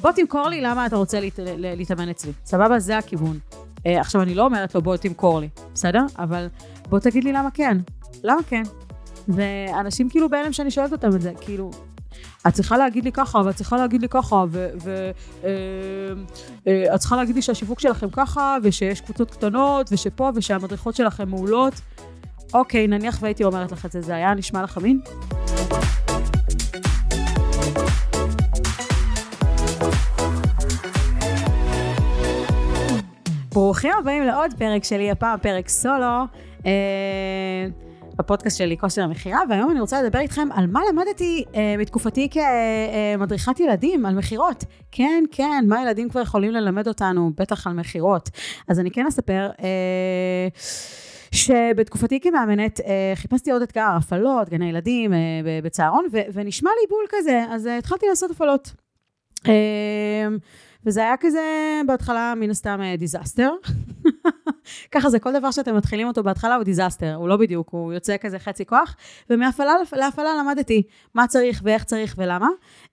בוא תמכור לי למה אתה רוצה להת, להתאמן אצלי. סבבה? זה הכיוון. אה, עכשיו, אני לא אומרת לו, בוא תמכור לי, בסדר? אבל בוא תגיד לי למה כן. למה כן? ואנשים כאילו בהלם שאני שואלת אותם את זה, כאילו, את צריכה להגיד לי ככה, ואת צריכה להגיד לי ככה, ואת אה, אה, צריכה להגיד לי שהשיווק שלכם ככה, ושיש קבוצות קטנות, ושפה, ושהמדריכות שלכם מעולות. אוקיי, נניח והייתי אומרת לך את זה, זה היה נשמע לך אמין? ברוכים הבאים לעוד פרק שלי, הפעם פרק סולו. אה, בפודקאסט שלי כושר המכירה, והיום אני רוצה לדבר איתכם על מה למדתי אה, בתקופתי כמדריכת ילדים, על מכירות. כן, כן, מה ילדים כבר יכולים ללמד אותנו, בטח על מכירות. אז אני כן אספר... אה, שבתקופתי כמאמנת אה, חיפשתי עוד אתגר, הפעלות, גני ילדים אה, בצהרון, ו- ונשמע לי בול כזה, אז אה, התחלתי לעשות הפעלות. וזה היה כזה בהתחלה מן הסתם disaster. ככה זה, כל דבר שאתם מתחילים אותו בהתחלה הוא disaster, הוא לא בדיוק, הוא יוצא כזה חצי כוח, ומהפעלה להפעלה למדתי מה צריך ואיך צריך ולמה.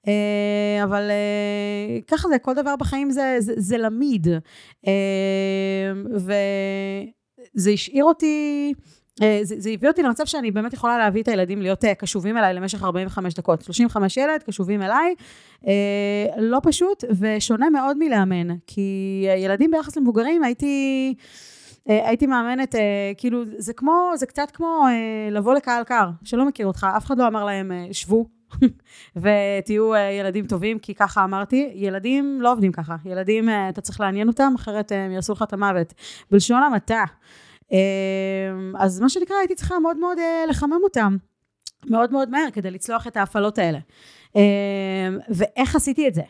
אה, אבל אה, ככה זה, כל דבר בחיים זה, זה, זה למיד. אה, וזה השאיר אותי... אה, זה, זה הביא אותי למצב שאני באמת יכולה להביא את הילדים להיות אה, קשובים אליי למשך 45 דקות. 35 ילד, קשובים אליי, אה, לא פשוט ושונה מאוד מלאמן, כי ילדים ביחס למבוגרים הייתי... הייתי מאמנת, כאילו, זה כמו, זה קצת כמו לבוא לקהל קר, שלא מכיר אותך, אף אחד לא אמר להם, שבו, ותהיו ילדים טובים, כי ככה אמרתי, ילדים לא עובדים ככה, ילדים, אתה צריך לעניין אותם, אחרת הם יעשו לך את המוות. בלשון המעטה. אמ, אז מה שנקרא, הייתי צריכה מאוד מאוד אה, לחמם אותם, מאוד מאוד מהר, כדי לצלוח את ההפעלות האלה. אמ, ואיך עשיתי את זה?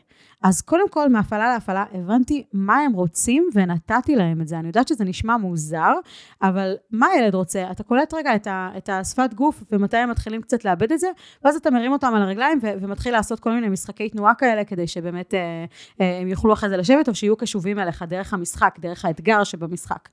אז קודם כל, מהפעלה להפעלה, הבנתי מה הם רוצים ונתתי להם את זה. אני יודעת שזה נשמע מוזר, אבל מה הילד רוצה? אתה קולט רגע את, ה, את השפת גוף ומתי הם מתחילים קצת לאבד את זה, ואז אתה מרים אותם על הרגליים ו- ומתחיל לעשות כל מיני משחקי תנועה כאלה, כדי שבאמת אה, אה, הם יוכלו אחרי זה לשבת, או שיהיו קשובים אליך דרך המשחק, דרך האתגר שבמשחק.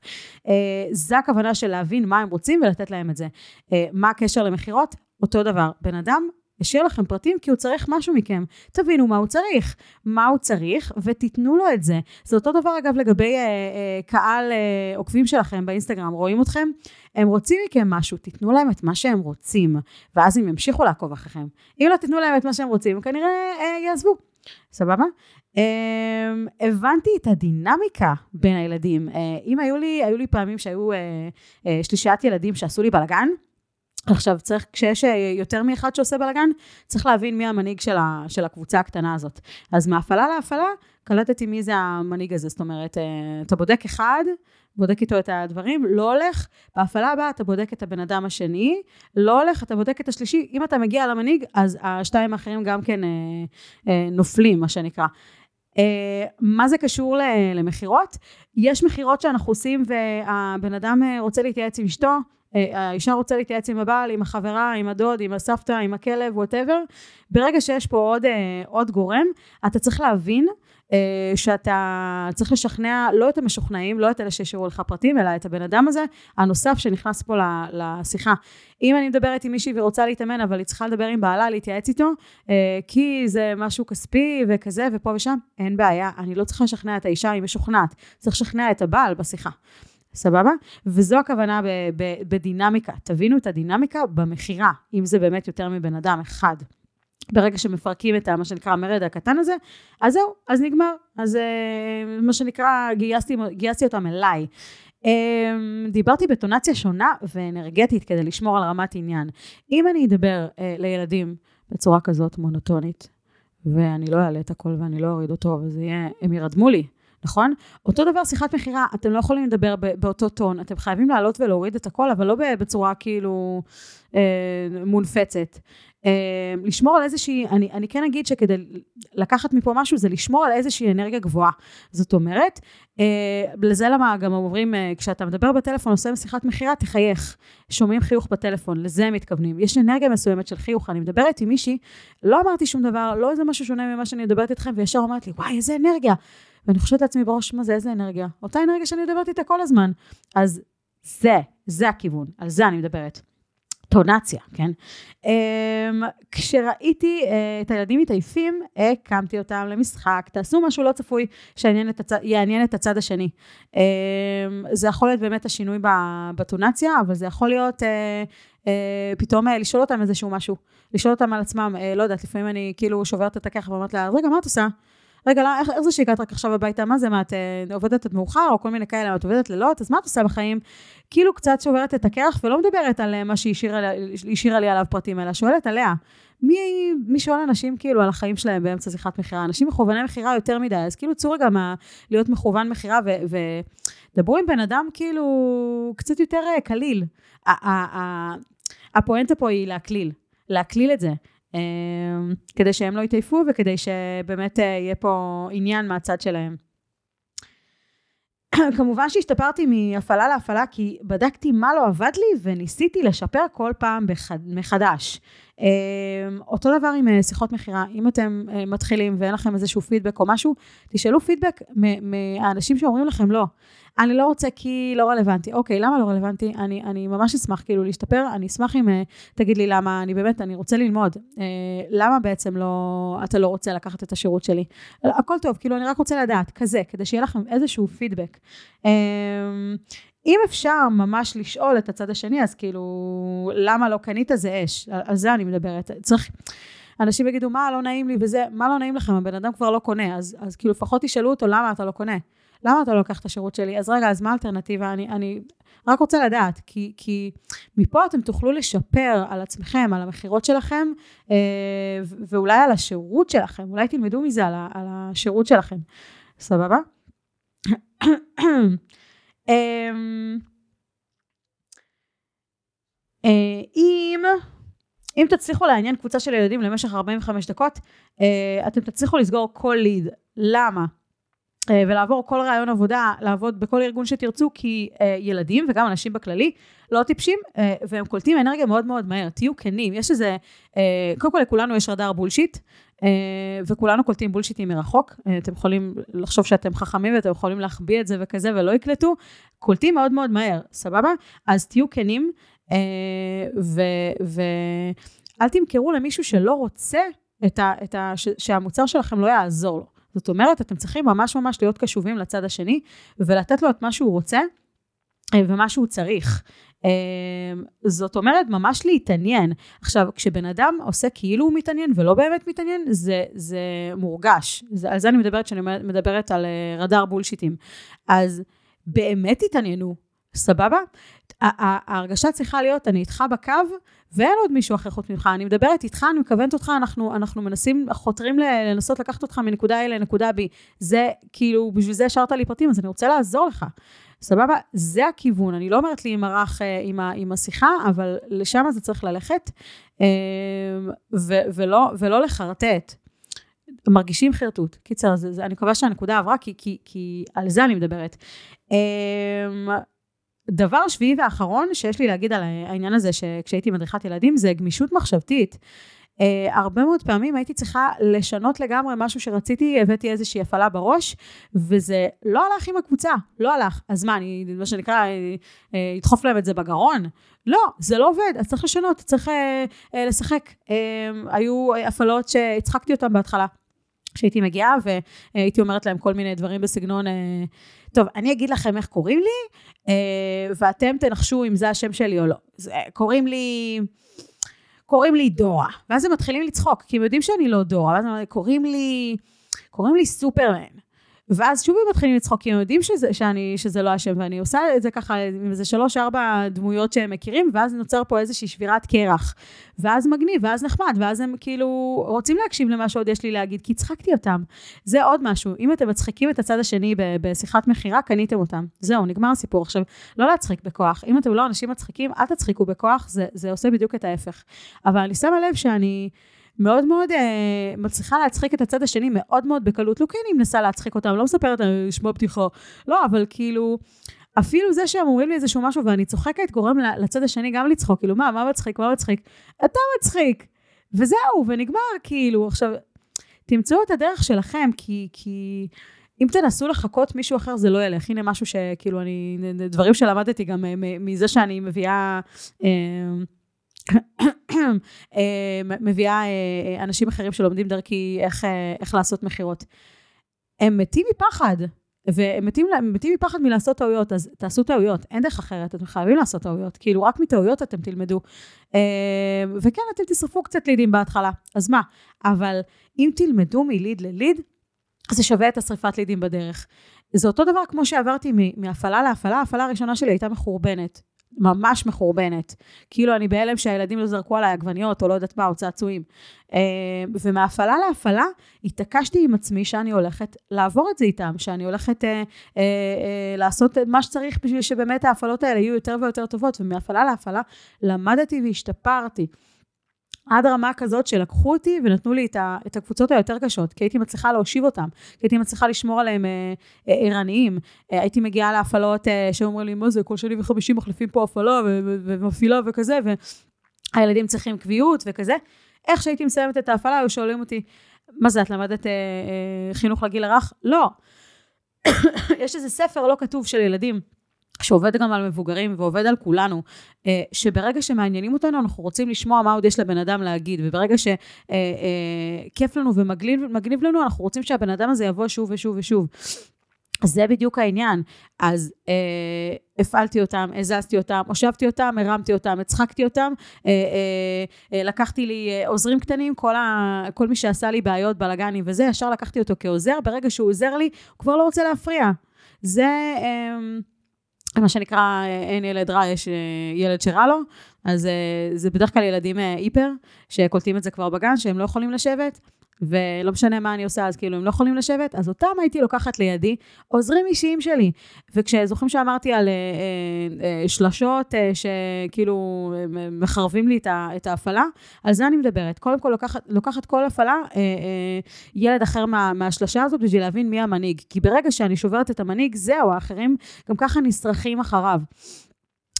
אה, זה הכוונה של להבין מה הם רוצים ולתת להם את זה. אה, מה הקשר למכירות? אותו דבר. בן אדם השאיר לכם פרטים כי הוא צריך משהו מכם. תבינו מה הוא צריך, מה הוא צריך, ותיתנו לו את זה. זה אותו דבר אגב לגבי אה, אה, קהל אה, עוקבים שלכם באינסטגרם, רואים אתכם? הם רוצים מכם משהו, תיתנו להם את מה שהם רוצים, ואז הם ימשיכו לעקוב אחריכם. אם לא תיתנו להם את מה שהם רוצים, כנראה אה, יעזבו. סבבה? אה, הבנתי את הדינמיקה בין הילדים. אה, אם היו לי, היו לי פעמים שהיו אה, אה, שלישיית ילדים שעשו לי בלאגן, עכשיו צריך, כשיש אה, יותר מאחד שעושה בלאגן, צריך להבין מי המנהיג של, ה, של הקבוצה הקטנה הזאת. אז מהפעלה להפעלה, קלטתי מי זה המנהיג הזה, זאת אומרת, אה, אתה בודק אחד, בודק איתו את הדברים, לא הולך, בהפעלה הבאה אתה בודק את הבן אדם השני, לא הולך, אתה בודק את השלישי, אם אתה מגיע למנהיי, אז השתיים האחרים גם כן אה, נופלים, מה שנקרא. Uh, מה זה קשור למכירות? יש מכירות שאנחנו עושים והבן אדם רוצה להתייעץ עם אשתו, האישה רוצה להתייעץ עם הבעל, עם החברה, עם הדוד, עם הסבתא, עם הכלב, וואטאבר. ברגע שיש פה עוד, אה, עוד גורם, אתה צריך להבין אה, שאתה צריך לשכנע לא את המשוכנעים, לא את אלה שהשאירו לך פרטים, אלא את הבן אדם הזה, הנוסף שנכנס פה לשיחה. אם אני מדברת עם מישהי ורוצה להתאמן, אבל היא צריכה לדבר עם בעלה, להתייעץ איתו, כי זה משהו כספי וכזה, ופה ושם, אין בעיה. אני לא צריכה לשכנע את האישה, היא משוכנעת. צריך לשכנע את הבעל בשיחה. סבבה? וזו הכוונה ב- ב- בדינמיקה. תבינו את הדינמיקה במכירה, אם זה באמת יותר מבן אדם אחד. ברגע שמפרקים את מה שנקרא המרד הקטן הזה, אז זהו, אז נגמר. אז אה, מה שנקרא, גייסתי, גייסתי אותם אליי. אה, דיברתי בטונציה שונה ואנרגטית כדי לשמור על רמת עניין. אם אני אדבר אה, לילדים בצורה כזאת מונוטונית, ואני לא אעלה את הכל ואני לא אוריד אותו, וזה יהיה, הם ירדמו לי. נכון? אותו דבר שיחת מכירה, אתם לא יכולים לדבר באותו טון, אתם חייבים לעלות ולהוריד את הכל, אבל לא בצורה כאילו אה, מונפצת. אה, לשמור על איזושהי, אני, אני כן אגיד שכדי לקחת מפה משהו זה לשמור על איזושהי אנרגיה גבוהה. זאת אומרת, אה, לזה למה גם אומרים, אה, כשאתה מדבר בטלפון, עושה שיחת מכירה, תחייך. שומעים חיוך בטלפון, לזה הם מתכוונים. יש אנרגיה מסוימת של חיוך, אני מדברת עם מישהי, לא אמרתי שום דבר, לא איזה משהו שונה ממה שאני מדברת איתכם, וישר אומרת לי, וואי, איזה אנרגיה. ואני חושבת לעצמי בראש, מה זה, איזה אנרגיה? אותה אנרגיה שאני מדברת איתה כל הזמן. אז זה, זה הכיוון, על זה אני מדברת. טונציה, כן? Um, כשראיתי uh, את הילדים מתעייפים, הקמתי אותם למשחק, תעשו משהו לא צפוי שיעניין את, הצ... את הצד השני. Um, זה יכול להיות באמת השינוי בטונציה, אבל זה יכול להיות uh, uh, פתאום uh, לשאול אותם איזשהו משהו, לשאול אותם על עצמם, uh, לא יודעת, לפעמים אני כאילו שוברת את הכך ואומרת לה, רגע, מה את עושה? רגע, לא, איך, איך זה שהגעת רק עכשיו הביתה? מה זה, מה, את אה, עובדת עד מאוחר, או כל מיני כאלה, את עובדת לילות, אז מה את עושה בחיים? כאילו קצת שוברת את הקרח, ולא מדברת על אה, מה שהיא השאירה לי עליו פרטים, אלא שואלת עליה. מי, מי שואל אנשים כאילו על החיים שלהם באמצע שיחת מכירה? אנשים מכווני מכירה יותר מדי, אז כאילו צאו רגע מה, להיות מכוון מכירה ודברו עם בן אדם כאילו קצת יותר אה, קליל. הפואנטה פה היא להקליל, להקליל את זה. אמ, כדי שהם לא יתעייפו וכדי שבאמת אה, יהיה פה עניין מהצד שלהם. כמובן שהשתפרתי מהפעלה להפעלה כי בדקתי מה לא עבד לי וניסיתי לשפר כל פעם מחדש. אמ, אותו דבר עם אה, שיחות מכירה, אם אתם אה, מתחילים ואין לכם איזשהו פידבק או משהו, תשאלו פידבק מהאנשים שאומרים לכם לא. אני לא רוצה כי לא רלוונטי. אוקיי, למה לא רלוונטי? אני, אני ממש אשמח כאילו להשתפר, אני אשמח אם uh, תגיד לי למה, אני באמת, אני רוצה ללמוד. למה בעצם לא, אתה לא רוצה לקחת את השירות שלי? הכל טוב, כאילו אני רק רוצה לדעת, כזה, כדי שיהיה לכם איזשהו פידבק. אם אפשר ממש לשאול את הצד השני, אז כאילו, למה לא קנית זה אש, על זה אני מדברת. צריך... אנשים יגידו, מה לא נעים לי וזה, מה לא נעים לכם, הבן אדם כבר לא קונה, אז, אז כאילו לפחות תשאלו אותו למה אתה לא קונה. למה אתה לא לוקח את השירות שלי? אז רגע, אז מה האלטרנטיבה? אני, אני רק רוצה לדעת, כי, כי מפה אתם תוכלו לשפר על עצמכם, על המכירות שלכם, אה, ואולי על השירות שלכם, אולי תלמדו מזה על, על השירות שלכם. סבבה? אמ, אה, אם, אם תצליחו לעניין קבוצה של ילדים למשך 45 דקות, אה, אתם תצליחו לסגור כל ליד. למה? אה, ולעבור כל רעיון עבודה, לעבוד בכל ארגון שתרצו, כי אה, ילדים וגם אנשים בכללי לא טיפשים, אה, והם קולטים אנרגיה מאוד מאוד מהר. תהיו כנים, יש איזה, קודם כל לכולנו יש רדאר בולשיט, וכולנו קולטים בולשיטים מרחוק. אתם יכולים לחשוב שאתם חכמים ואתם יכולים להחביא את זה וכזה ולא יקלטו, קולטים מאוד מאוד מהר, סבבה? אז תהיו כנים, ואל תמכרו למישהו שלא רוצה את ה, את ה, שהמוצר שלכם לא יעזור לו. זאת אומרת, אתם צריכים ממש ממש להיות קשובים לצד השני, ולתת לו את מה שהוא רוצה אה, ומה שהוא צריך. אה, זאת אומרת, ממש להתעניין. עכשיו, כשבן אדם עושה כאילו הוא מתעניין ולא באמת מתעניין, זה, זה מורגש. זה, על זה אני מדברת כשאני מדברת על אה, רדאר בולשיטים. אז באמת תתעניינו, סבבה? ההרגשה צריכה להיות, אני איתך בקו, ואין עוד מישהו אחר חוץ ממך. אני מדברת איתך, אני מכוונת אותך, אנחנו, אנחנו מנסים, חותרים לנסות לקחת אותך מנקודה A לנקודה B. זה, כאילו, בשביל זה השארת לי פרטים, אז אני רוצה לעזור לך. סבבה? זה הכיוון. אני לא אומרת לי עם הרח, אה, עם, ה, עם השיחה, אבל לשם זה צריך ללכת, אה, ו, ולא, ולא לחרטט. מרגישים חרטוט. קיצר, זה, זה, אני מקווה שהנקודה עברה, כי, כי, כי על זה אני מדברת. אה, דבר שביעי ואחרון שיש לי להגיד על העניין הזה שכשהייתי מדריכת ילדים זה גמישות מחשבתית. Uh, הרבה מאוד פעמים הייתי צריכה לשנות לגמרי משהו שרציתי, הבאתי איזושהי הפעלה בראש, וזה לא הלך עם הקבוצה, לא הלך. אז מה, אני, מה שנקרא, uh, אדחוף להם את זה בגרון? לא, זה לא עובד, אז צריך לשנות, צריך uh, uh, לשחק. Uh, היו הפעלות שהצחקתי אותן בהתחלה. כשהייתי מגיעה והייתי אומרת להם כל מיני דברים בסגנון, טוב, אני אגיד לכם איך קוראים לי, ואתם תנחשו אם זה השם שלי או לא. קוראים לי... קוראים לי דורה, ואז הם מתחילים לצחוק, כי הם יודעים שאני לא דורה, ואז הם אומרים, קוראים לי, קוראים לי סופרמן. ואז שוב הם מתחילים לצחוק, כי הם יודעים שזה, שאני, שזה לא השם, ואני עושה את זה ככה עם איזה שלוש-ארבע דמויות שהם מכירים, ואז נוצר פה איזושהי שבירת קרח. ואז מגניב, ואז נחמד, ואז הם כאילו רוצים להקשיב למה שעוד יש לי להגיד, כי הצחקתי אותם. זה עוד משהו, אם אתם מצחיקים את הצד השני בשיחת מכירה, קניתם אותם. זהו, נגמר הסיפור. עכשיו, לא להצחיק בכוח. אם אתם לא אנשים מצחיקים, אל תצחיקו בכוח, זה, זה עושה בדיוק את ההפך. אבל אני שמה לב שאני... מאוד מאוד אה, מצליחה להצחיק את הצד השני מאוד מאוד בקלות. לא כי אני מנסה להצחיק אותם, לא מספרת על לשמוע בדיחה. לא, אבל כאילו, אפילו זה שהם אומרים לי איזשהו משהו ואני צוחקת, גורם לצד השני גם לצחוק. כאילו, מה, מה מצחיק, מה מצחיק? אתה מצחיק. וזהו, ונגמר, כאילו. עכשיו, תמצאו את הדרך שלכם, כי... כי... אם תנסו לחכות מישהו אחר זה לא ילך. הנה משהו שכאילו אני, דברים שלמדתי גם מזה שאני מביאה אה, אה, מביאה אה, אנשים אחרים שלומדים דרכי איך, אה, איך לעשות מכירות. הם מתים מפחד, והם מתים, מתים מפחד מלעשות טעויות, אז תעשו טעויות, אין דרך אחרת, אתם חייבים לעשות טעויות, כאילו רק מטעויות אתם תלמדו. וכן, אתם תשרפו קצת לידים בהתחלה, אז מה? אבל אם תלמדו מליד לליד, זה שווה את השרפת לידים בדרך. זה אותו דבר כמו שעברתי מהפעלה להפעלה, ההפעלה הראשונה שלי הייתה מחורבנת. ממש מחורבנת. כאילו אני בהלם שהילדים לא זרקו עליי עגבניות, או לא יודעת מה, או צעצועים. אה, ומהפעלה להפעלה, התעקשתי עם עצמי שאני הולכת לעבור את זה איתם, שאני הולכת אה, אה, אה, לעשות מה שצריך בשביל שבאמת ההפעלות האלה יהיו יותר ויותר טובות, ומהפעלה להפעלה למדתי והשתפרתי. עד רמה כזאת שלקחו אותי ונתנו לי את, ה, את הקבוצות היותר קשות, כי הייתי מצליחה להושיב אותם, כי הייתי מצליחה לשמור עליהם אה, אה, ערניים. אה, הייתי מגיעה להפעלות אה, שאומרים לי, מה זה, כל שני וחמישי מחליפים פה הפעלה ומפעילה וכזה, והילדים צריכים קביעות וכזה. איך שהייתי מסיימת את ההפעלה, היו שואלים אותי, מה זה, את למדת אה, אה, חינוך לגיל הרך? לא. יש איזה ספר לא כתוב של ילדים. שעובד גם על מבוגרים ועובד על כולנו, אה, שברגע שמעניינים אותנו, אנחנו רוצים לשמוע מה עוד יש לבן אדם להגיד, וברגע שכיף אה, אה, לנו ומגניב לנו, אנחנו רוצים שהבן אדם הזה יבוא שוב ושוב ושוב. זה בדיוק העניין. אז אה, הפעלתי אותם, הזזתי אותם, הושבתי אותם, הרמתי אותם, הצחקתי אותם, אה, אה, אה, לקחתי לי עוזרים קטנים, כל, ה, כל מי שעשה לי בעיות, בלאגנים וזה, ישר לקחתי אותו כעוזר, ברגע שהוא עוזר לי, הוא כבר לא רוצה להפריע. זה... אה, מה שנקרא, אין ילד רע, יש אה, ילד שרע לו, אז אה, זה בדרך כלל ילדים אה, היפר, שקולטים את זה כבר בגן, שהם לא יכולים לשבת, ולא משנה מה אני עושה, אז כאילו הם לא יכולים לשבת, אז אותם הייתי לוקחת לידי, עוזרים אישיים שלי. וכשזוכרים שאמרתי על אה, אה, שלשות אה, שכאילו מחרבים לי את, ה, את ההפעלה, על זה אני מדברת. קודם כל לוקחת, לוקחת כל הפעלה, אה, אה, ילד אחר מה, מהשלשה הזאת, בשביל להבין מי המנהיג. כי ברגע שאני שוברת את המנהיג, זהו, האחרים גם ככה נשרכים אחריו.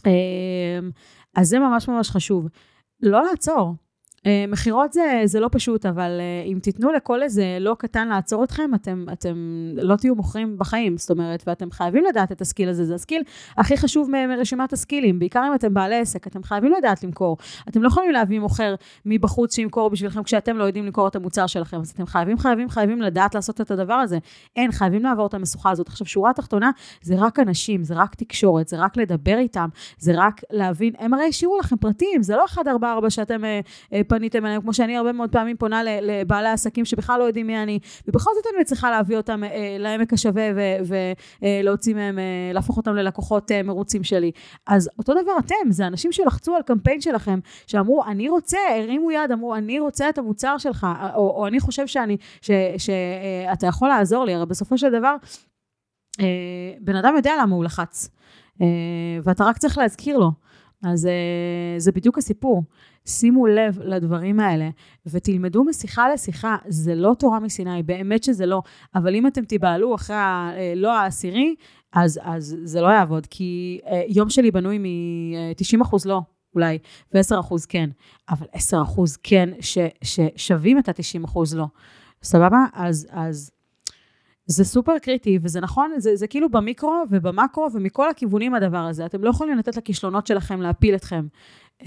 אה, אז זה ממש ממש חשוב. לא לעצור. אה, מכירות זה, זה לא פשוט, אבל uh, אם תיתנו לכל איזה לא קטן לעצור אתכם, אתם, אתם לא תהיו מוכרים בחיים, זאת אומרת, ואתם חייבים לדעת את הסקיל הזה, זה הסקיל הכי חשוב מרשימת הסקילים, בעיקר אם אתם בעלי עסק, אתם חייבים לדעת למכור. אתם לא יכולים להביא מוכר מבחוץ שימכור בשבילכם כשאתם לא יודעים למכור את המוצר שלכם, אז אתם חייבים, חייבים, חייבים לדעת לעשות את הדבר הזה. אין, חייבים לעבור את המשוכה הזאת. עכשיו, שורה תחתונה, זה רק אנשים, זה רק תקשורת, זה רק לדבר איתם, זה רק להבין, הם הרי השאירו לכם פרטים, זה 144 שאתם פניתם אליהם, כמו שאני הרבה מאוד פעמים פונה לבעלי עסקים שבכלל לא יודעים מי אני, ובכל זאת אני מצליחה להביא אותם אה, לעמק השווה ולהוציא מהם, אה, להפוך אותם ללקוחות אה, מרוצים שלי. אז אותו דבר אתם, זה אנשים שלחצו על קמפיין שלכם, שאמרו, אני רוצה, הרימו יד, אמרו, אני רוצה את המוצר שלך, או, או אני חושב שאני, שאתה יכול לעזור לי, הרי בסופו של דבר, בן אדם יודע למה הוא לחץ, ואתה רק צריך להזכיר לו. אז זה בדיוק הסיפור. שימו לב לדברים האלה ותלמדו משיחה לשיחה, זה לא תורה מסיני, באמת שזה לא, אבל אם אתם תיבהלו אחרי הלא אה, העשירי, אז, אז זה לא יעבוד, כי אה, יום שלי בנוי מ-90% לא, אולי, ו-10% כן, אבל 10% כן, ש, ששווים את ה-90% לא. סבבה? אז, אז זה סופר קריטי, וזה נכון, זה, זה כאילו במיקרו ובמקרו ומכל הכיוונים הדבר הזה. אתם לא יכולים לתת לכישלונות שלכם להפיל אתכם.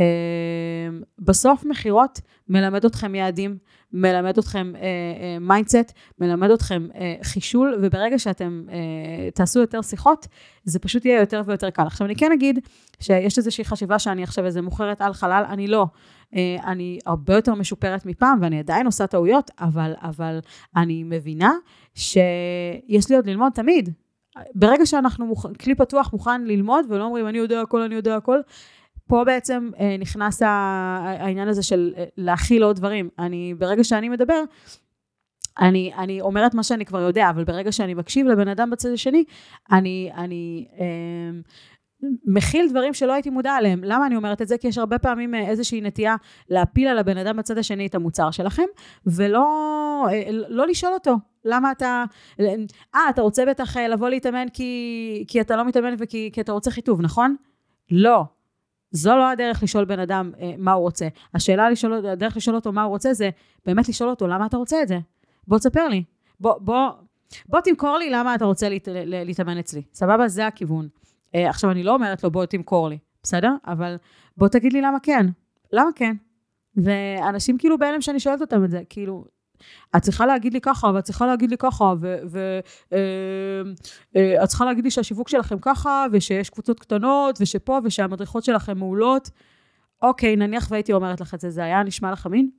אמ, בסוף מכירות מלמד אתכם יעדים, מלמד אתכם mindset, אה, אה, מלמד אתכם אה, חישול, וברגע שאתם תעשו יותר שיחות, זה פשוט יהיה יותר ויותר קל. עכשיו, אני כן אגיד שיש איזושהי חשיבה שאני עכשיו איזה מוכרת על חלל, אני לא. אני הרבה יותר משופרת מפעם, ואני עדיין עושה טעויות, אבל, אבל אני מבינה שיש לי עוד ללמוד תמיד. ברגע שאנחנו, מוכ... כלי פתוח מוכן ללמוד, ולא אומרים, אני יודע הכל, אני יודע הכל, פה בעצם אה, נכנס העניין הזה של אה, להכיל עוד דברים. אני, ברגע שאני מדבר, אני, אני אומרת מה שאני כבר יודע, אבל ברגע שאני מקשיב לבן אדם בצד השני, אני, אני אה, מכיל דברים שלא הייתי מודע עליהם. למה אני אומרת את זה? כי יש הרבה פעמים אה, איזושהי נטייה להפיל על הבן אדם בצד השני את המוצר שלכם, ולא לא לשאול אותו. למה אתה... אה, אתה רוצה בטח לבוא להתאמן כי, כי אתה לא מתאמן וכי אתה רוצה חיטוב, נכון? לא. זו לא הדרך לשאול בן אדם אה, מה הוא רוצה. השאלה לשאול, הדרך לשאול אותו מה הוא רוצה זה באמת לשאול אותו למה אתה רוצה את זה. בוא תספר לי. בוא, בוא, בוא תמכור לי למה אתה רוצה להת, להתאמן אצלי. סבבה? זה הכיוון. אה, עכשיו, אני לא אומרת לו בוא תמכור לי, בסדר? אבל בוא תגיד לי למה כן. למה כן? ואנשים כאילו בהלם שאני שואלת אותם את זה, כאילו, את צריכה להגיד לי ככה, ואת צריכה להגיד לי ככה, ואת אה, אה, צריכה להגיד לי שהשיווק שלכם ככה, ושיש קבוצות קטנות, ושפה, ושהמדריכות שלכם מעולות. אוקיי, נניח והייתי אומרת לך את זה, זה היה נשמע לך אמין?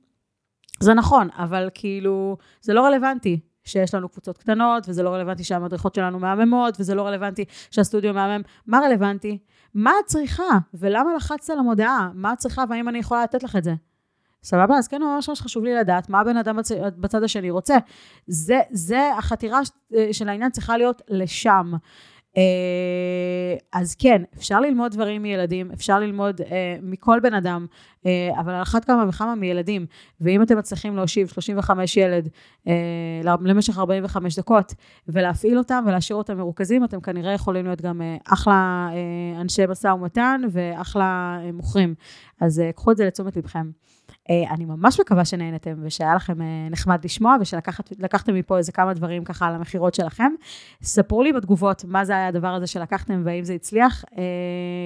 זה נכון, אבל כאילו, זה לא רלוונטי שיש לנו קבוצות קטנות, וזה לא רלוונטי שהמדריכות שלנו מהממות, וזה לא רלוונטי שהסטודיו מהמם. מה רלוונטי? מה את צריכה? ולמה לחצת על המודעה? מה את צריכה, והאם אני יכולה לתת לך את זה? סבבה? אז כן, ממש ממש חשוב לי לדעת מה הבן אדם בצ... בצד השני רוצה. זה, זה החתירה של העניין צריכה להיות לשם. אה, אז כן, אפשר ללמוד דברים מילדים, אפשר ללמוד אה, מכל בן אדם, אה, אבל על אחת כמה וכמה מילדים. ואם אתם מצליחים להושיב 35 ילד למשך 45 דקות, ולהפעיל אותם ולהשאיר אותם מרוכזים, אתם כנראה יכולים להיות גם אחלה אנשי משא ומתן ואחלה מוכרים. אז קחו את זה לתשומת לבכם. אה, אני ממש מקווה שנהנתם ושהיה לכם אה, נחמד לשמוע ושלקחתם מפה איזה כמה דברים ככה על המכירות שלכם. ספרו לי בתגובות מה זה היה הדבר הזה שלקחתם והאם זה הצליח, אה,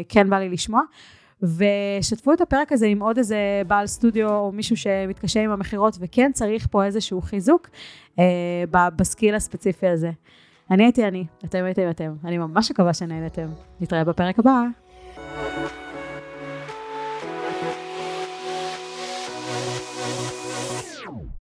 כן בא לי לשמוע. ושתפו את הפרק הזה עם עוד איזה בעל סטודיו או מישהו שמתקשה עם המכירות וכן צריך פה איזשהו חיזוק בסקיל הספציפי הזה. אני הייתי אני, אתם הייתם אתם. אני ממש מקווה שנהנתם. נתראה בפרק הבא.